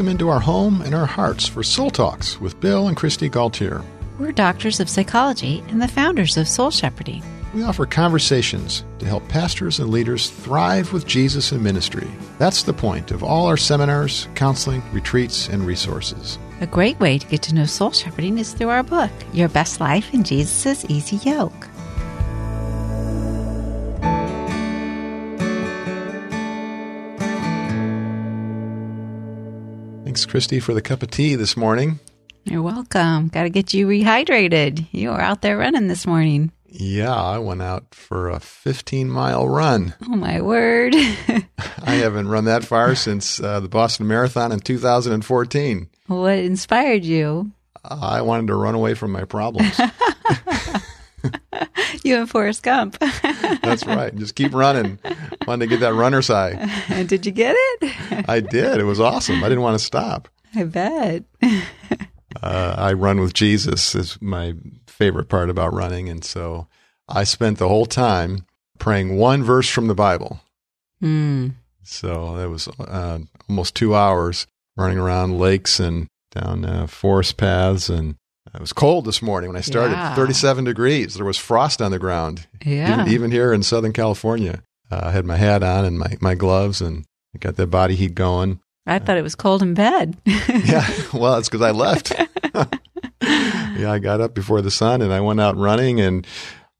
Welcome into our home and our hearts for Soul Talks with Bill and Kristi Gaultiere. We're doctors of psychology and the founders of Soul Shepherding. We offer conversations to help pastors and leaders thrive with Jesus in ministry. That's the point of all our seminars, counseling, retreats, and resources. A great way to get to know soul shepherding is through our book, Your Best Life in Jesus' Easy Yoke. Thanks, Kristi, for the cup of tea this morning. You're welcome. Got to get you rehydrated. You were out there running this morning. Yeah, I went out for a 15 mile run. Oh, my word. I haven't run that far since uh, the Boston Marathon in 2014. what inspired you? I wanted to run away from my problems. You and Forrest Gump. That's right. Just keep running. Wanted to get that runner's high. and did you get it? I did. It was awesome. I didn't want to stop. I bet. Uh, I run with Jesus is my favorite part about running. And so I spent the whole time praying one verse from the Bible. Hmm. So that was uh, almost two hours running around lakes and down uh, forest paths. And it was cold this morning when I started, Yeah. 37 degrees. There was frost on the ground, Yeah. even, even here in Southern California. Uh, I had my hat on and my, my gloves and I got that body heat going. I thought it was cold in bed. Yeah, well, it's because I left. yeah, I got up before the sun and I went out running and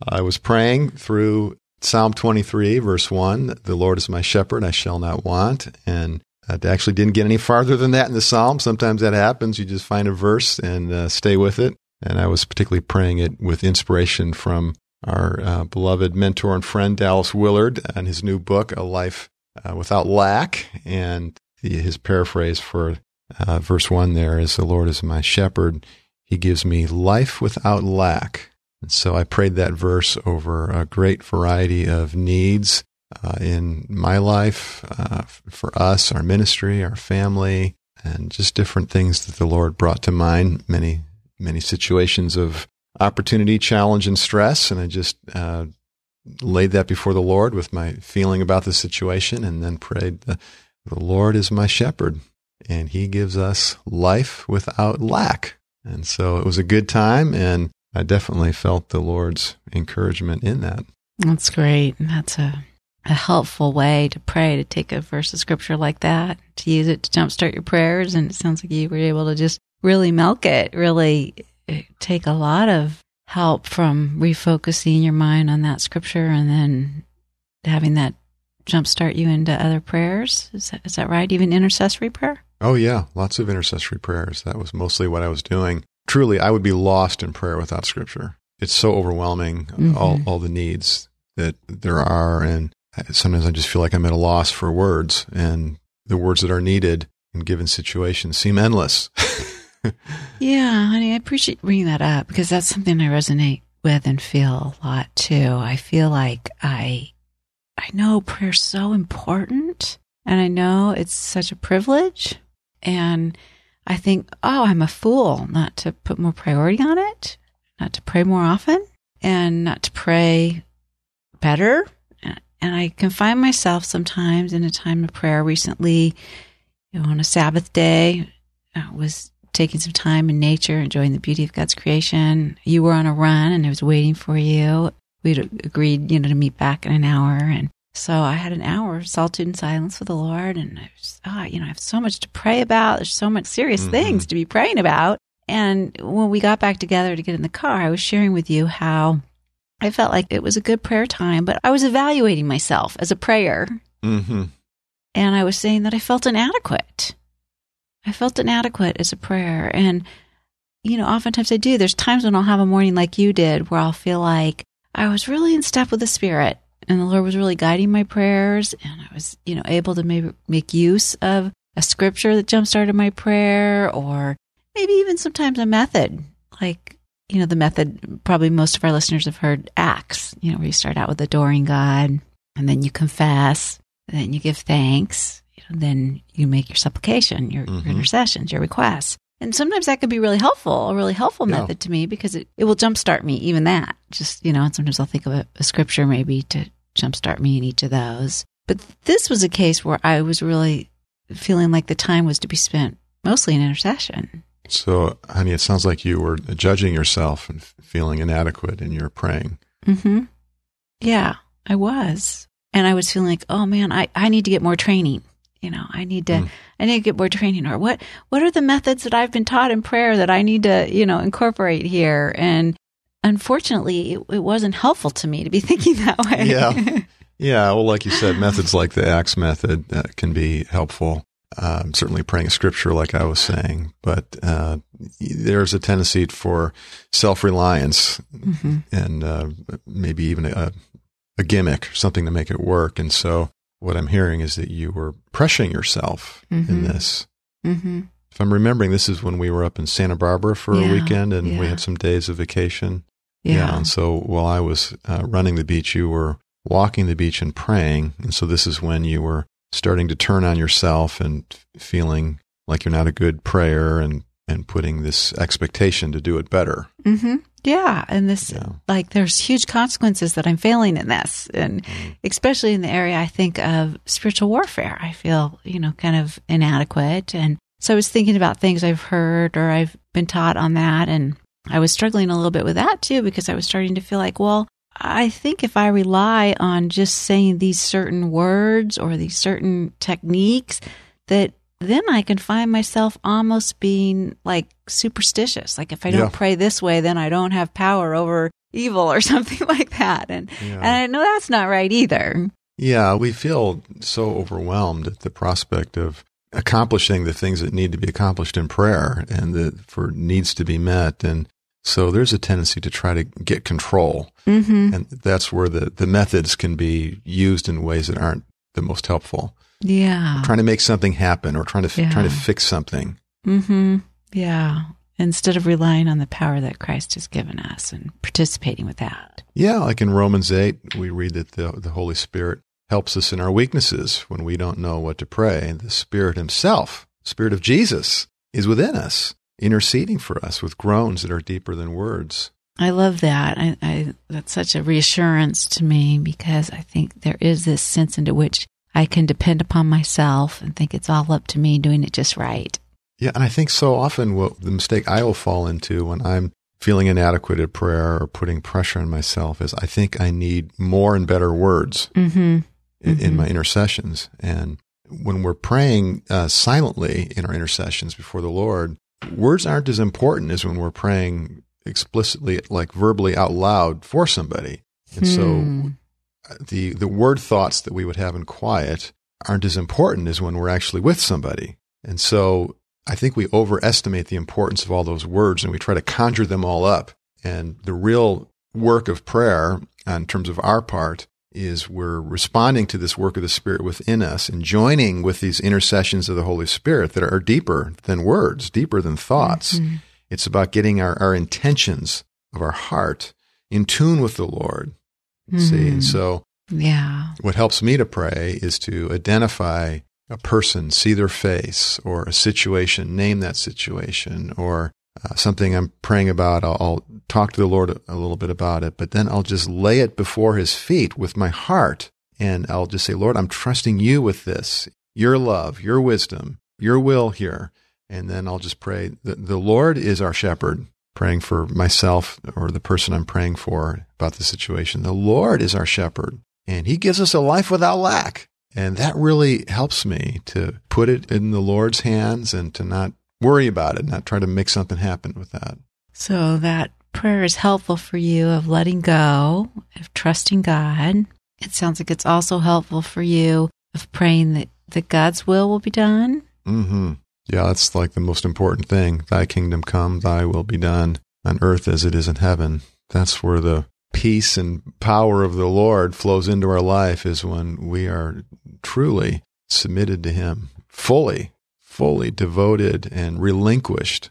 I was praying through Psalm 23, verse 1 The Lord is my shepherd, I shall not want. And I actually didn't get any farther than that in the psalm. Sometimes that happens. You just find a verse and uh, stay with it. And I was particularly praying it with inspiration from our uh, beloved mentor and friend, Dallas Willard, and his new book, A Life uh, Without Lack. And the, his paraphrase for uh, verse 1 there is The Lord is my shepherd. He gives me life without lack. And so I prayed that verse over a great variety of needs uh, in my life, uh, for us, our ministry, our family, and just different things that the Lord brought to mind. Many, many situations of opportunity, challenge, and stress. And I just uh, laid that before the Lord with my feeling about the situation and then prayed, The, the Lord is my shepherd, and he gives us life without lack. And so it was a good time, and I definitely felt the Lord's encouragement in that. That's great. And that's a, a helpful way to pray, to take a verse of scripture like that, to use it to jumpstart your prayers. And it sounds like you were able to just really milk it, really eh, take a lot of help from refocusing your mind on that scripture and then having that jumpstart you into other prayers. Is that, is that right? Even intercessory prayer? Oh, yeah, lots of intercessory prayers. That was mostly what I was doing. Truly, I would be lost in prayer without scripture. It's so overwhelming, all, Mhm. all the needs that there are. And sometimes I just feel like I'm at a loss for words, and the words that are needed in given situations seem endless. Yeah, honey, I appreciate bringing that up because that's something I resonate with and feel a lot too. I feel like I, I know prayer's so important, and I know it's such a privilege, and I think, oh, I'm a fool not to put more priority on it, not to pray more often, and not to pray better. And I can find myself sometimes in a time of prayer. Recently, you know, on a Sabbath day, I was taking some time in nature, enjoying the beauty of God's creation. You were on a run and I was waiting for you. We'd agreed, you know, to meet back in an hour. And so I had an hour of solitude and silence with the Lord. And I was, ah, you know, I have so much to pray about. There's so much serious Mhm. things to be praying about. And when we got back together to get in the car, I was sharing with you how I felt like it was a good prayer time, but I was evaluating myself as a prayer. hmm And I was saying that I felt inadequate. I felt inadequate as a prayer. And, you know, oftentimes I do. There's times when I'll have a morning like you did where I'll feel like I was really in step with the Spirit and the Lord was really guiding my prayers. And I was, you know, able to maybe make use of a scripture that jumpstarted my prayer or maybe even sometimes a method like, you know, the method probably most of our listeners have heard ACTS, you know, where you start out with adoring God and then you confess, and then you give thanks, you know, then you make your supplication, your, Mhm. your intercessions, your requests. And sometimes that could be really helpful, a really helpful Yeah. method to me because it, it will jumpstart me, even that. Just, you know, and sometimes I'll think of a, a scripture maybe to jumpstart me in each of those. But this was a case where I was really feeling like the time was to be spent mostly in intercession. So, honey, it sounds like you were judging yourself and feeling inadequate in your praying. Mm-hmm. Yeah, I was. And I was feeling like, oh man, I, I need to get more training. You know, I need to, mm. I need to get more training or what, what are the methods that I've been taught in prayer that I need to, you know, incorporate here? And unfortunately, it, it wasn't helpful to me to be thinking that way. Yeah. Yeah. Well, like you said, methods like the ACTS method uh, can be helpful. Um, certainly praying scripture, like I was saying, but uh, there's a tendency for self reliance mm-hmm. and uh, maybe even a, a gimmick, something to make it work. And so, what I'm hearing is that you were pressuring yourself mm-hmm. in this. Mm-hmm. If I'm remembering, this is when we were up in Santa Barbara for yeah, a weekend and yeah. we had some days of vacation. Yeah. yeah. And so while I was uh, running the beach, you were walking the beach and praying. And so this is when you were starting to turn on yourself and feeling like you're not a good prayer and, and putting this expectation to do it better. Mm-hmm. Yeah. And this, yeah. like, there's huge consequences that I'm failing in this. And mm. especially in the area, I think of spiritual warfare. I feel, you know, kind of inadequate. And so I was thinking about things I've heard or I've been taught on that. And I was struggling a little bit with that too, because I was starting to feel like, well, I think if I rely on just saying these certain words or these certain techniques, that then I can find myself almost being like superstitious. Like if I don't yeah. pray this way, then I don't have power over evil or something like that. And yeah. and I know that's not right either. Yeah, we feel so overwhelmed at the prospect of accomplishing the things that need to be accomplished in prayer and that for needs to be met and so there's a tendency to try to get control. Mm-hmm. And that's where the, the methods can be used in ways that aren't the most helpful. Yeah. trying to make something happen or trying to, yeah. trying to fix something. Mm-hmm. Yeah. Instead of relying on the power that Christ has given us and participating with that. Yeah. Like in Romans 8, we read that the, the Holy Spirit helps us in our weaknesses when we don't know what to pray. The Spirit Himself, Spirit of Jesus, is within us interceding for us with groans that are deeper than words. I love that. I, I, that's such a reassurance to me because I think there is this sense into which I can depend upon myself and think it's all up to me doing it just right. Yeah, and I think so often what the mistake I will fall into when I'm feeling inadequate at prayer or putting pressure on myself is I think I need more and better words mm-hmm. In, mm-hmm. in, my intercessions. And when we're praying uh, silently in our intercessions before the Lord, words aren't as important as when we're praying explicitly, like verbally out loud for somebody. And hmm. so the, the word thoughts that we would have in quiet aren't as important as when we're actually with somebody. And so I think we overestimate the importance of all those words and we try to conjure them all up. And the real work of prayer, in terms of our part, is we're responding to this work of the Spirit within us and joining with these intercessions of the Holy Spirit that are deeper than words, deeper than thoughts. Mm-hmm. It's about getting our, our intentions of our heart in tune with the Lord. Mm-hmm. See, and so yeah. What helps me to pray is to identify a person, see their face, or a situation, name that situation, or uh, something I'm praying about, I'll, I'll, talk to the Lord a, a little bit about it, but then I'll just lay it before His feet with my heart. And I'll just say, Lord, I'm trusting you with this, your love, your wisdom, your will here. And then I'll just pray that the Lord is our shepherd, praying for myself or the person I'm praying for about the situation. The Lord is our shepherd and he gives us a life without lack. And that really helps me to put it in the Lord's hands and to not worry about it, not try to make something happen with that. So that prayer is helpful for you of letting go, of trusting God. It sounds like it's also helpful for you of praying that, that God's will will be done. Mm-hmm. Yeah, that's like the most important thing. Thy kingdom come, thy will be done on earth as it is in heaven. That's where the peace and power of the Lord flows into our life is when we are truly submitted to him fully fully devoted and relinquished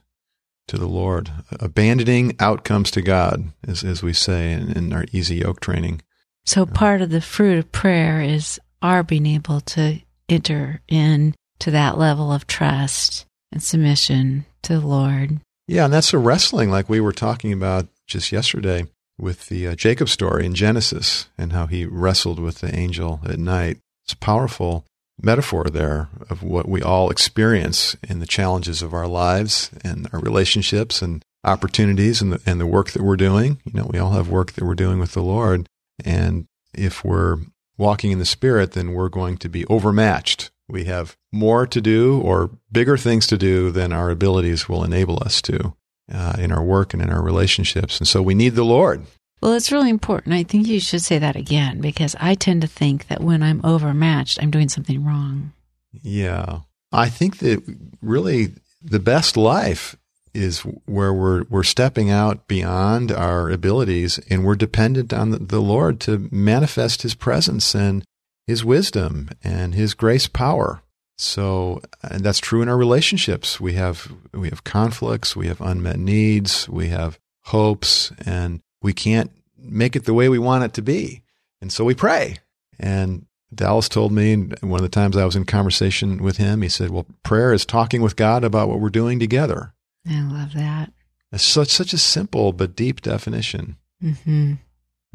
to the Lord, abandoning outcomes to God, as, as we say in, in our easy yoke training. So, part of the fruit of prayer is our being able to enter in to that level of trust and submission to the Lord. Yeah, and that's a wrestling like we were talking about just yesterday with the uh, Jacob story in Genesis and how he wrestled with the angel at night. It's powerful metaphor there of what we all experience in the challenges of our lives and our relationships and opportunities and the, and the work that we're doing. You know, we all have work that we're doing with the Lord. And if we're walking in the Spirit, then we're going to be overmatched. We have more to do or bigger things to do than our abilities will enable us to uh, in our work and in our relationships. And so we need the Lord. Well, it's really important. I think you should say that again because I tend to think that when I'm overmatched, I'm doing something wrong. Yeah. I think that really the best life is where we're we're stepping out beyond our abilities and we're dependent on the, Lord to manifest his presence and his wisdom and his grace power. So and that's true in our relationships. We have we have conflicts, we have unmet needs, we have hopes and we can't make it the way we want it to be. And so we pray. And Dallas told me one of the times I was in conversation with him, he said, Well, prayer is talking with God about what we're doing together. I love that. It's such, such a simple but deep definition. Mm-hmm.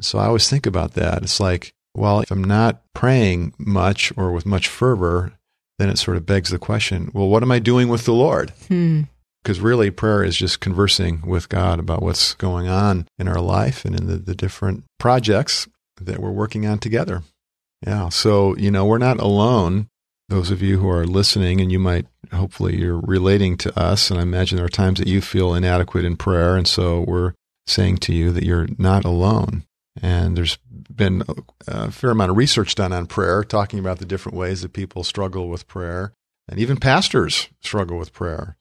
So I always think about that. It's like, well, if I'm not praying much or with much fervor, then it sort of begs the question, well, what am I doing with the Lord? Hmm because really prayer is just conversing with God about what's going on in our life and in the, the different projects that we're working on together. Yeah. So, you know, we're not alone. Those of you who are listening and you might, hopefully you're relating to us. And I imagine there are times that you feel inadequate in prayer. And so we're saying to you that you're not alone. And there's been a fair amount of research done on prayer, talking about the different ways that people struggle with prayer. And even pastors struggle with prayer.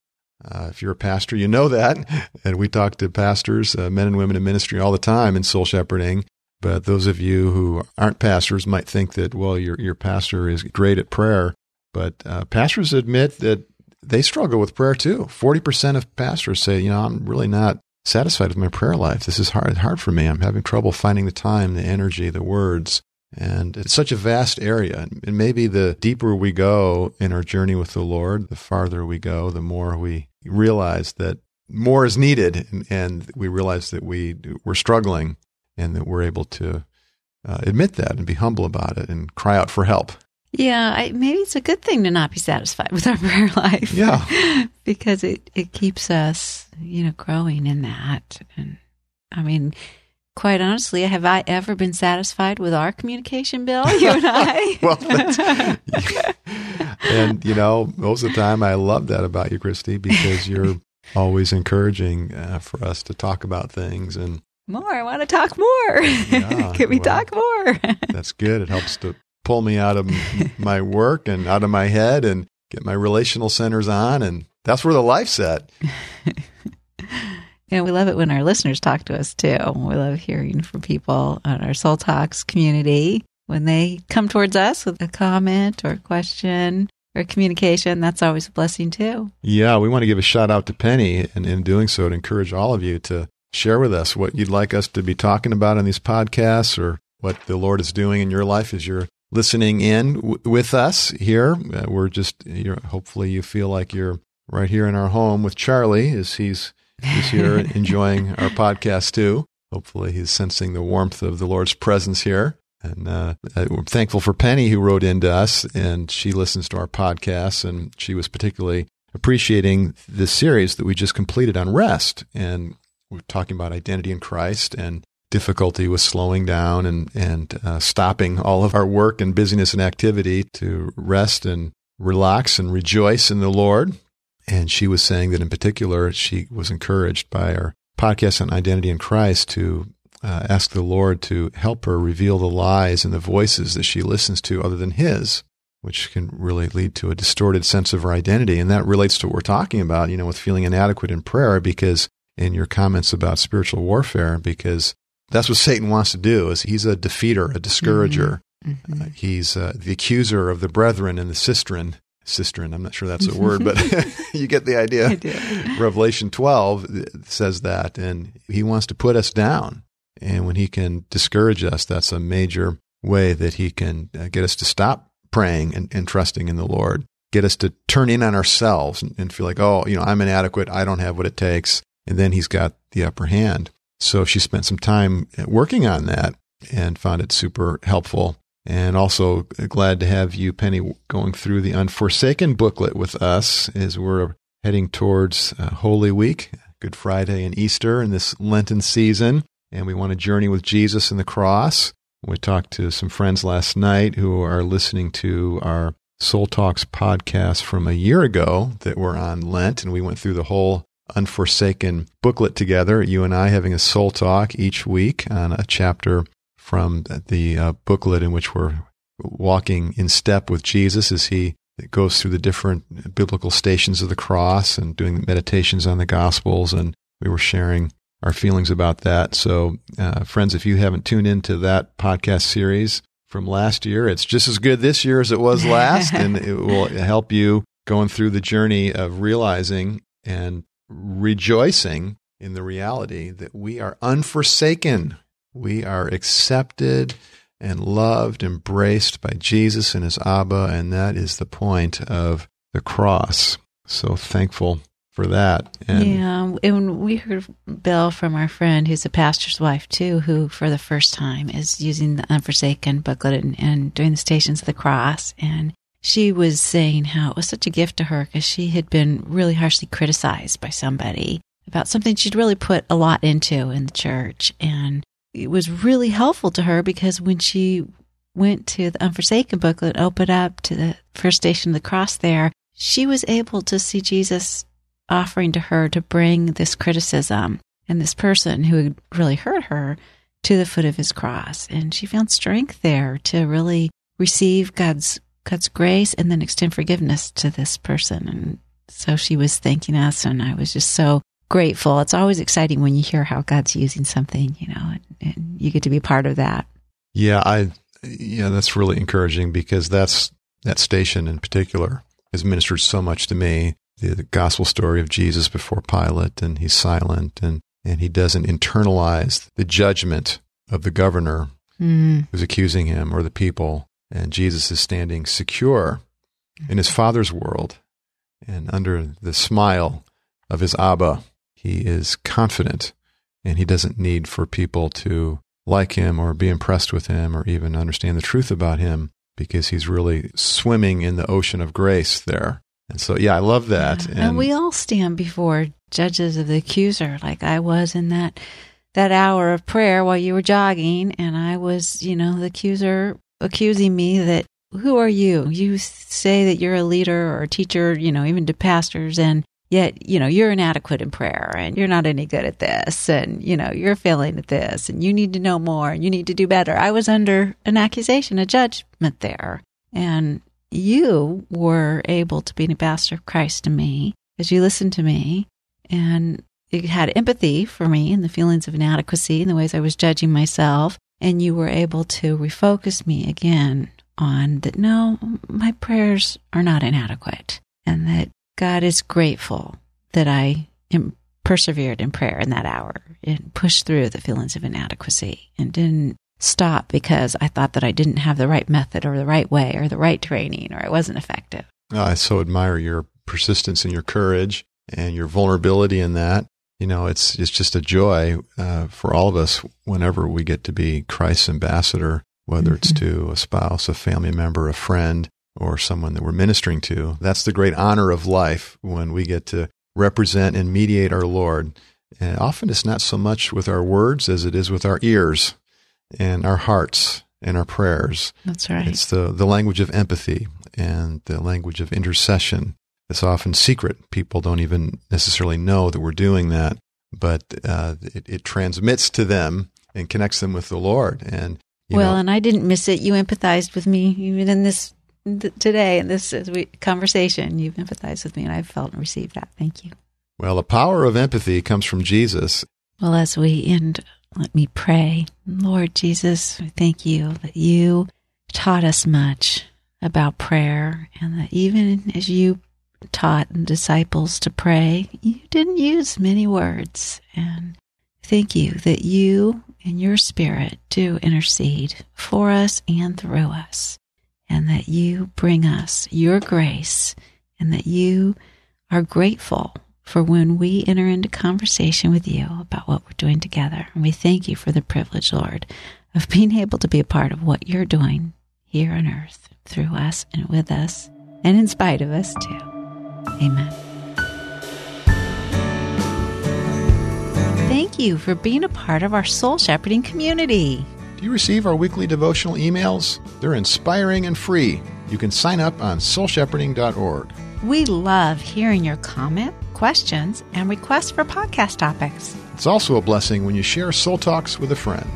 Uh, if you're a pastor, you know that. And we talk to pastors, uh, men and women in ministry all the time in soul shepherding. But those of you who aren't pastors might think that, well, your, your pastor is great at prayer. But uh, pastors admit that they struggle with prayer too. 40% of pastors say, you know, I'm really not satisfied with my prayer life. This is hard, hard for me. I'm having trouble finding the time, the energy, the words. And it's such a vast area. And maybe the deeper we go in our journey with the Lord, the farther we go, the more we realize that more is needed, and, and we realize that we we're struggling, and that we're able to uh, admit that and be humble about it and cry out for help. Yeah, I, maybe it's a good thing to not be satisfied with our prayer life. Yeah, because it it keeps us, you know, growing in that. And I mean, quite honestly, have I ever been satisfied with our communication, Bill? You and I. well, and you know, most of the time, I love that about you, Kristi, because you're always encouraging uh, for us to talk about things and more. I want to talk more. Yeah, Can we well, talk more? that's good. It helps to pull me out of my work and out of my head and get my relational centers on, and that's where the life's at. You know, we love it when our listeners talk to us too. We love hearing from people on our Soul Talks community when they come towards us with a comment or a question or communication. That's always a blessing too. Yeah, we want to give a shout out to Penny and in doing so to encourage all of you to share with us what you'd like us to be talking about in these podcasts or what the Lord is doing in your life as you're listening in w- with us here. Uh, we're just, hopefully you feel like you're right here in our home with Charlie as he's He's here enjoying our podcast too. Hopefully, he's sensing the warmth of the Lord's presence here. And uh, we're thankful for Penny, who wrote in to us, and she listens to our podcast. and she was particularly appreciating this series that we just completed on rest. And we're talking about identity in Christ and difficulty with slowing down and and uh, stopping all of our work and busyness and activity to rest and relax and rejoice in the Lord. And she was saying that in particular, she was encouraged by our podcast on identity in Christ to uh, ask the Lord to help her reveal the lies and the voices that she listens to other than His, which can really lead to a distorted sense of her identity. And that relates to what we're talking about, you know, with feeling inadequate in prayer, because in your comments about spiritual warfare, because that's what Satan wants to do is he's a defeater, a discourager. Mm-hmm. Uh, he's uh, the accuser of the brethren and the sistren cistern. I'm not sure that's a word, but you get the idea. Revelation 12 says that, and he wants to put us down. And when he can discourage us, that's a major way that he can uh, get us to stop praying and, and trusting in the Lord, get us to turn in on ourselves and, and feel like, oh, you know, I'm inadequate. I don't have what it takes. And then he's got the upper hand. So she spent some time working on that and found it super helpful And also glad to have you, Penny, going through the Unforsaken booklet with us as we're heading towards uh, Holy Week, Good Friday, and Easter in this Lenten season. And we want to journey with Jesus and the cross. We talked to some friends last night who are listening to our Soul Talks podcast from a year ago that were on Lent, and we went through the whole Unforsaken booklet together. You and I having a soul talk each week on a chapter from the uh, booklet in which we're walking in step with Jesus as he goes through the different biblical stations of the cross and doing meditations on the Gospels. And we were sharing our feelings about that. So, uh, friends, if you haven't tuned into that podcast series from last year, it's just as good this year as it was last, and it will help you going through the journey of realizing and rejoicing in the reality that we are unforsaken. We are accepted and loved, embraced by Jesus and his Abba, and that is the point of the cross. So thankful for that. And yeah, and we heard Bill from our friend who's a pastor's wife too, who for the first time is using the Unforsaken booklet and, and doing the Stations of the Cross. And she was saying how it was such a gift to her because she had been really harshly criticized by somebody about something she'd really put a lot into in the church. And it was really helpful to her because when she went to the Unforsaken booklet, opened up to the first station of the cross there, she was able to see Jesus offering to her to bring this criticism and this person who had really hurt her to the foot of his cross. And she found strength there to really receive God's God's grace and then extend forgiveness to this person. And so she was thanking us and I was just so grateful. It's always exciting when you hear how God's using something, you know, and, and you get to be part of that. Yeah, I yeah, that's really encouraging because that's that station in particular has ministered so much to me the, the gospel story of Jesus before Pilate, and he's silent, and and he doesn't internalize the judgment of the governor mm. who's accusing him or the people. And Jesus is standing secure in his Father's world, and under the smile of his Abba, he is confident, and he doesn't need for people to like him or be impressed with him or even understand the truth about him because he's really swimming in the ocean of grace there. And so, yeah, I love that. Yeah. And, and, we all stand before judges of the accuser, like I was in that that hour of prayer while you were jogging, and I was, you know, the accuser accusing me that who are you? You say that you're a leader or a teacher, you know, even to pastors, and yet, you know, you're inadequate in prayer and you're not any good at this, and you know, you're failing at this, and you need to know more and you need to do better. I was under an accusation, a judgment there. And you were able to be an ambassador of Christ to me as you listened to me and you had empathy for me and the feelings of inadequacy and the ways I was judging myself. And you were able to refocus me again on that no, my prayers are not inadequate and that God is grateful that I persevered in prayer in that hour and pushed through the feelings of inadequacy and didn't stop because I thought that I didn't have the right method or the right way or the right training or I wasn't effective. I so admire your persistence and your courage and your vulnerability in that. You know, it's it's just a joy uh, for all of us whenever we get to be Christ's ambassador, whether mm-hmm. it's to a spouse, a family member, a friend, or someone that we're ministering to. That's the great honor of life when we get to represent and mediate our Lord. And often it's not so much with our words as it is with our ears and our hearts and our prayers. That's right. It's the, the language of empathy and the language of intercession. It's often secret. People don't even necessarily know that we're doing that, but uh, it, it, transmits to them and connects them with the Lord. And well, know, and I didn't miss it. You empathized with me even in this th- today in this we, conversation. You've empathized with me, and I've felt and received that. Thank you. Well, the power of empathy comes from Jesus. Well, as we end let me pray. Lord Jesus, thank you that you taught us much about prayer and that even as you taught the disciples to pray, you didn't use many words. And thank you that you and your spirit do intercede for us and through us, and that you bring us your grace, and that you are grateful for when we enter into conversation with you about what we're doing together. And we thank you for the privilege, Lord, of being able to be a part of what you're doing here on earth through us and with us and in spite of us too. Amen. Thank you for being a part of our soul shepherding community. Do you receive our weekly devotional emails? They're inspiring and free. You can sign up on soulshepherding.org. We love hearing your comment, questions, and requests for podcast topics. It's also a blessing when you share Soul Talks with a friend.